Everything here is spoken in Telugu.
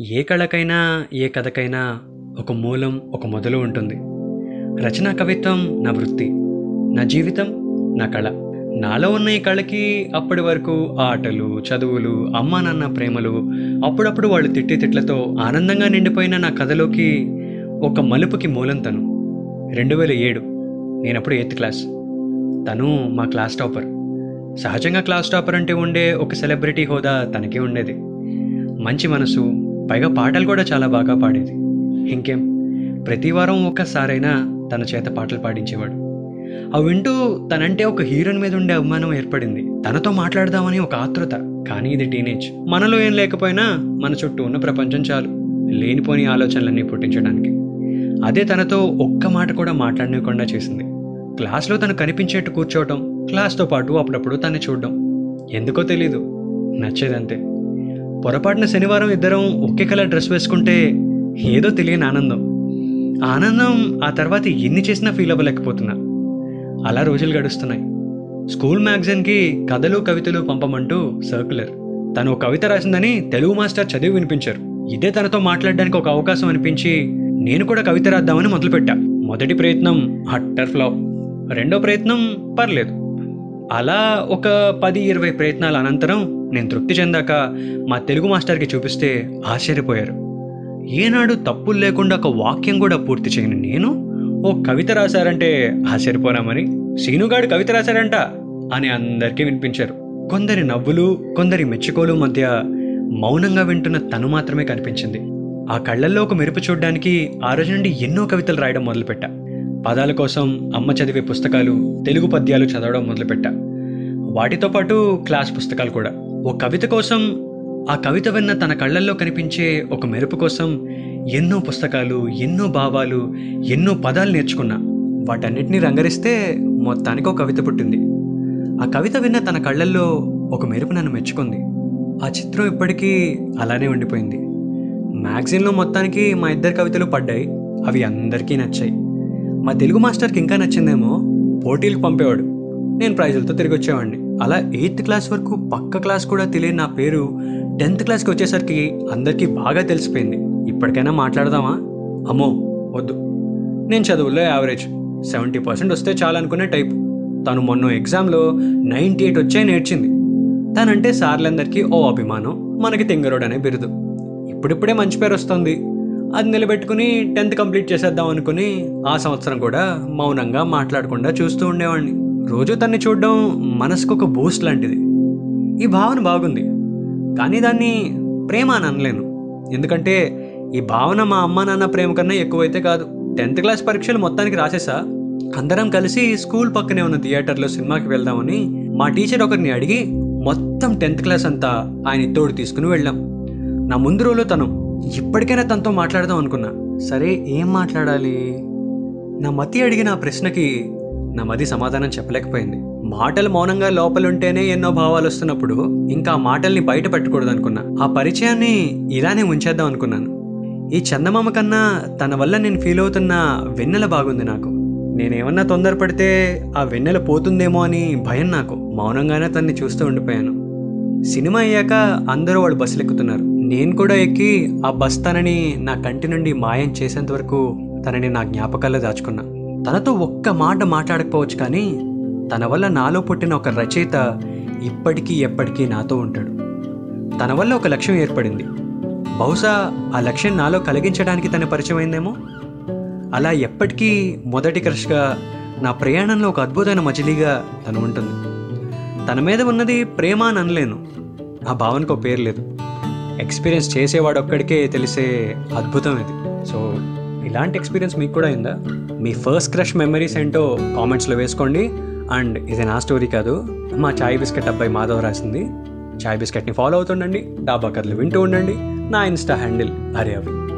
ఏ కళకైనా ఏ కథకైనా ఒక మూలం ఒక మొదలు ఉంటుంది. రచనా కవిత్వం నా వృత్తి నా జీవితం నా కళ. నాలో ఉన్న ఈ కళకి అప్పటి వరకు ఆటలు చదువులు అమ్మా నాన్న ప్రేమలు అప్పుడప్పుడు వాళ్ళు తిట్టి తిట్లతో ఆనందంగా నిండిపోయిన నా కథలోకి ఒక మలుపుకి మూలం తను. రెండు వేల ఏడు నేనప్పుడు ఎయిత్ క్లాస్. తను మా క్లాస్ టాపర్. సహజంగా క్లాస్ టాపర్ అంటే ఉండే ఒక సెలబ్రిటీ హోదా తనకే ఉండేది. మంచి మనసు పైగా పాటలు కూడా చాలా బాగా పాడేది. ఇంకేం? ప్రతి వారం ఒక్కసారైనా తన చేత పాటలు పాడించేవాడు. అవి వింటూ తనంటే ఒక హీరోయిన్ మీద ఉండే అభిమానం ఏర్పడింది. తనతో మాట్లాడదామని ఒక ఆతృత కానీ ఇది టీనేజ్. మనలో ఏం లేకపోయినా మన చుట్టూ ఉన్న ప్రపంచం చాలు లేనిపోని ఆలోచనలన్నీ పుట్టించడానికి. అదే తనతో ఒక్క మాట కూడా మాట్లాడనివ్వకుండా చేసింది. క్లాస్లో తను కనిపించేట్టు కూర్చోవటం క్లాస్తో పాటు అప్పుడప్పుడు తన్ని చూడడం. ఎందుకో తెలీదు. నచ్చేదంతే. పొరపాటున శనివారం ఇద్దరం ఒకే కలర్ డ్రెస్ వేసుకుంటే ఏదో తెలియని ఆనందం. ఆనందం ఆ తర్వాత ఎన్ని చేసినా ఫీల్ అవ్వలేకపోతున్నా. అలా రోజులు గడుస్తున్నాయి. స్కూల్ మ్యాగజైన్కి కథలు కవితలు పంపమంటూ సర్క్యులర్ తను కవిత రాసిందని తెలుగు మాస్టర్ చదివి వినిపించారు. ఇదే తనతో మాట్లాడడానికి ఒక అవకాశం అనిపించి నేను కూడా కవిత రాద్దామని మొదలుపెట్టా. మొదటి ప్రయత్నం హట్టర్ ఫ్లాప్. రెండో ప్రయత్నం పర్లేదు. అలా ఒక పది ఇరవై ప్రయత్నాల అనంతరం నేను తృప్తి చెందాక మా తెలుగు మాస్టర్కి చూపిస్తే ఆశ్చర్యపోయారు. ఏనాడు తప్పులు లేకుండా ఒక వాక్యం కూడా పూర్తి చేయను నేను ఓ కవిత రాశారంటే ఆశ్చర్యపోనామని సీనుగాడు కవిత రాశారంట అని అందరికీ వినిపించారు. కొందరి నవ్వులు కొందరి మెచ్చుకోలు మధ్య మౌనంగా వింటున్న తను మాత్రమే కనిపించింది. ఆ కళ్ళల్లో ఒక మెరుపు చూడడానికి ఆ రోజు నుండి ఎన్నో కవితలు రాయడం మొదలుపెట్టా. పదాల కోసం అమ్మ చదివే పుస్తకాలు తెలుగు పద్యాలు చదవడం మొదలుపెట్టా. వాటితో పాటు క్లాస్ పుస్తకాలు కూడా. ఓ కవిత కోసం ఆ కవిత విన్న తన కళ్ళల్లో కనిపించే ఒక మెరుపు కోసం ఎన్నో పుస్తకాలు ఎన్నో భావాలు ఎన్నో పదాలు నేర్చుకున్నా. వాటన్నిటిని రంగరిస్తే మొత్తానికి ఒక కవిత పుట్టింది. ఆ కవిత విన్న తన కళ్ళల్లో ఒక మెరుపు నన్ను మెచ్చుకుంది. ఆ చిత్రం ఇప్పటికీ అలానే ఉండిపోయింది. మ్యాగజైన్లో మొత్తానికి మా ఇద్దరు కవితలు పడ్డాయి. అవి అందరికీ నచ్చాయి. మా తెలుగు మాస్టర్కి ఇంకా నచ్చిందేమో పోటీలకు పంపేవాడు. నేను ప్రైజులతో తిరిగి వచ్చేవాడిని అలా ఎయిత్ క్లాస్ వరకు పక్క క్లాస్ కూడా తెలియని నా పేరు టెన్త్ క్లాస్కి వచ్చేసరికి అందరికీ బాగా తెలిసిపోయింది. ఇప్పటికైనా మాట్లాడదామా? అమ్మో వద్దు. నేను చదువుల్లో యావరేజ్ సెవెంటీ పర్సెంట్ వస్తే చాలనుకునే టైప్. తను మొన్న ఎగ్జామ్లో నైంటీ ఎయిట్ వచ్చే నేర్చింది. తనంటే సార్లందరికీ ఓ అభిమానం మనకి తెంగరోడ్ అనే బిరుదు. ఇప్పుడిప్పుడే మంచి పేరు వస్తుంది. అది నిలబెట్టుకుని టెన్త్ కంప్లీట్ చేసేద్దాం అనుకుని ఆ సంవత్సరం కూడా మౌనంగా మాట్లాడకుండా చూస్తూ ఉండేవాడిని. రోజు తన్ని చూడడం మనసుకు ఒక బూస్ట్ లాంటిది. ఈ భావన బాగుంది. కానీ దాన్ని ప్రేమ అని అనలేను. ఎందుకంటే ఈ భావన మా అమ్మ నాన్న ప్రేమ కన్నా ఎక్కువైతే కాదు. టెన్త్ క్లాస్ పరీక్షలు మొత్తానికి రాసేసా. అందరం కలిసి స్కూల్ పక్కనే ఉన్న థియేటర్లో సినిమాకి వెళ్దామని మా టీచర్ ఒకరిని అడిగి మొత్తం టెన్త్ క్లాస్ అంతా ఆయన తోడు తీసుకుని వెళ్ళాం. నా ముందు రోజులో తను ఇప్పటికైనా తనతో మాట్లాడదాం అనుకున్నా. సరే ఏం మాట్లాడాలి? నా మతి అడిగిన ఆ ప్రశ్నకి నా మది సమాధానం చెప్పలేకపోయింది. మాటలు మౌనంగా లోపలుంటేనే ఎన్నో భావాలు వస్తున్నప్పుడు ఇంకా ఆ మాటల్ని బయట పెట్టకూడదు అనుకున్నా ఆ పరిచయాన్ని ఇలానే ఉంచేద్దాం అనుకున్నాను. ఈ చందమామ కన్నా తన వల్ల నేను ఫీల్ అవుతున్న వెన్నెల బాగుంది నాకు. నేనేమన్నా తొందరపడితే ఆ వెన్నెల పోతుందేమో అని భయం నాకు. మౌనంగానే తన్ని చూస్తూ ఉండిపోయాను. సినిమా అయ్యాక అందరూ వాళ్ళు బస్సులు ఎక్కుతున్నారు నేను కూడా ఎక్కి ఆ బస్ తనని నా కంటి నుండి మాయం చేసేంత వరకు తనని నా జ్ఞాపకాల్లో దాచుకున్నా. తనతో ఒక్క మాట మాట్లాడకపోవచ్చు కానీ తన వల్ల నాలో పుట్టిన ఒక రచయిత ఇప్పటికీ ఎప్పటికీ నాతో ఉంటాడు. తన వల్ల ఒక లక్ష్యం ఏర్పడింది. బహుశా ఆ లక్ష్యం నాలో కలిగించడానికి తన పరిచయం అయిందేమో అలా ఎప్పటికీ మొదటి క్రష్గా నా ప్రయాణంలో ఒక అద్భుతమైన మజిలీగా తను ఉంటుంది. తన మీద ఉన్నది ప్రేమ అని అనలేను. ఆ భావనకు ఒక పేరు లేదు. ఎక్స్పీరియన్స్ చేసేవాడు ఒక్కడికే తెలిసే అద్భుతం ఇది. సో ఇలాంటి ఎక్స్పీరియన్స్ మీకు కూడా అయిందా మీ ఫస్ట్ క్రష్ మెమరీస్ ఏంటో కామెంట్స్లో వేసుకోండి. అండ్ ఇది నా స్టోరీ కాదు మా చాయ్ బిస్కెట్ అబ్బాయి మాధవ్ రాసింది. చాయ్ బిస్కెట్ని ఫాలో అవుతుండండి డాబా కథలు వింటూ ఉండండి. నా ఇన్స్టా హ్యాండిల్ అరే అవి.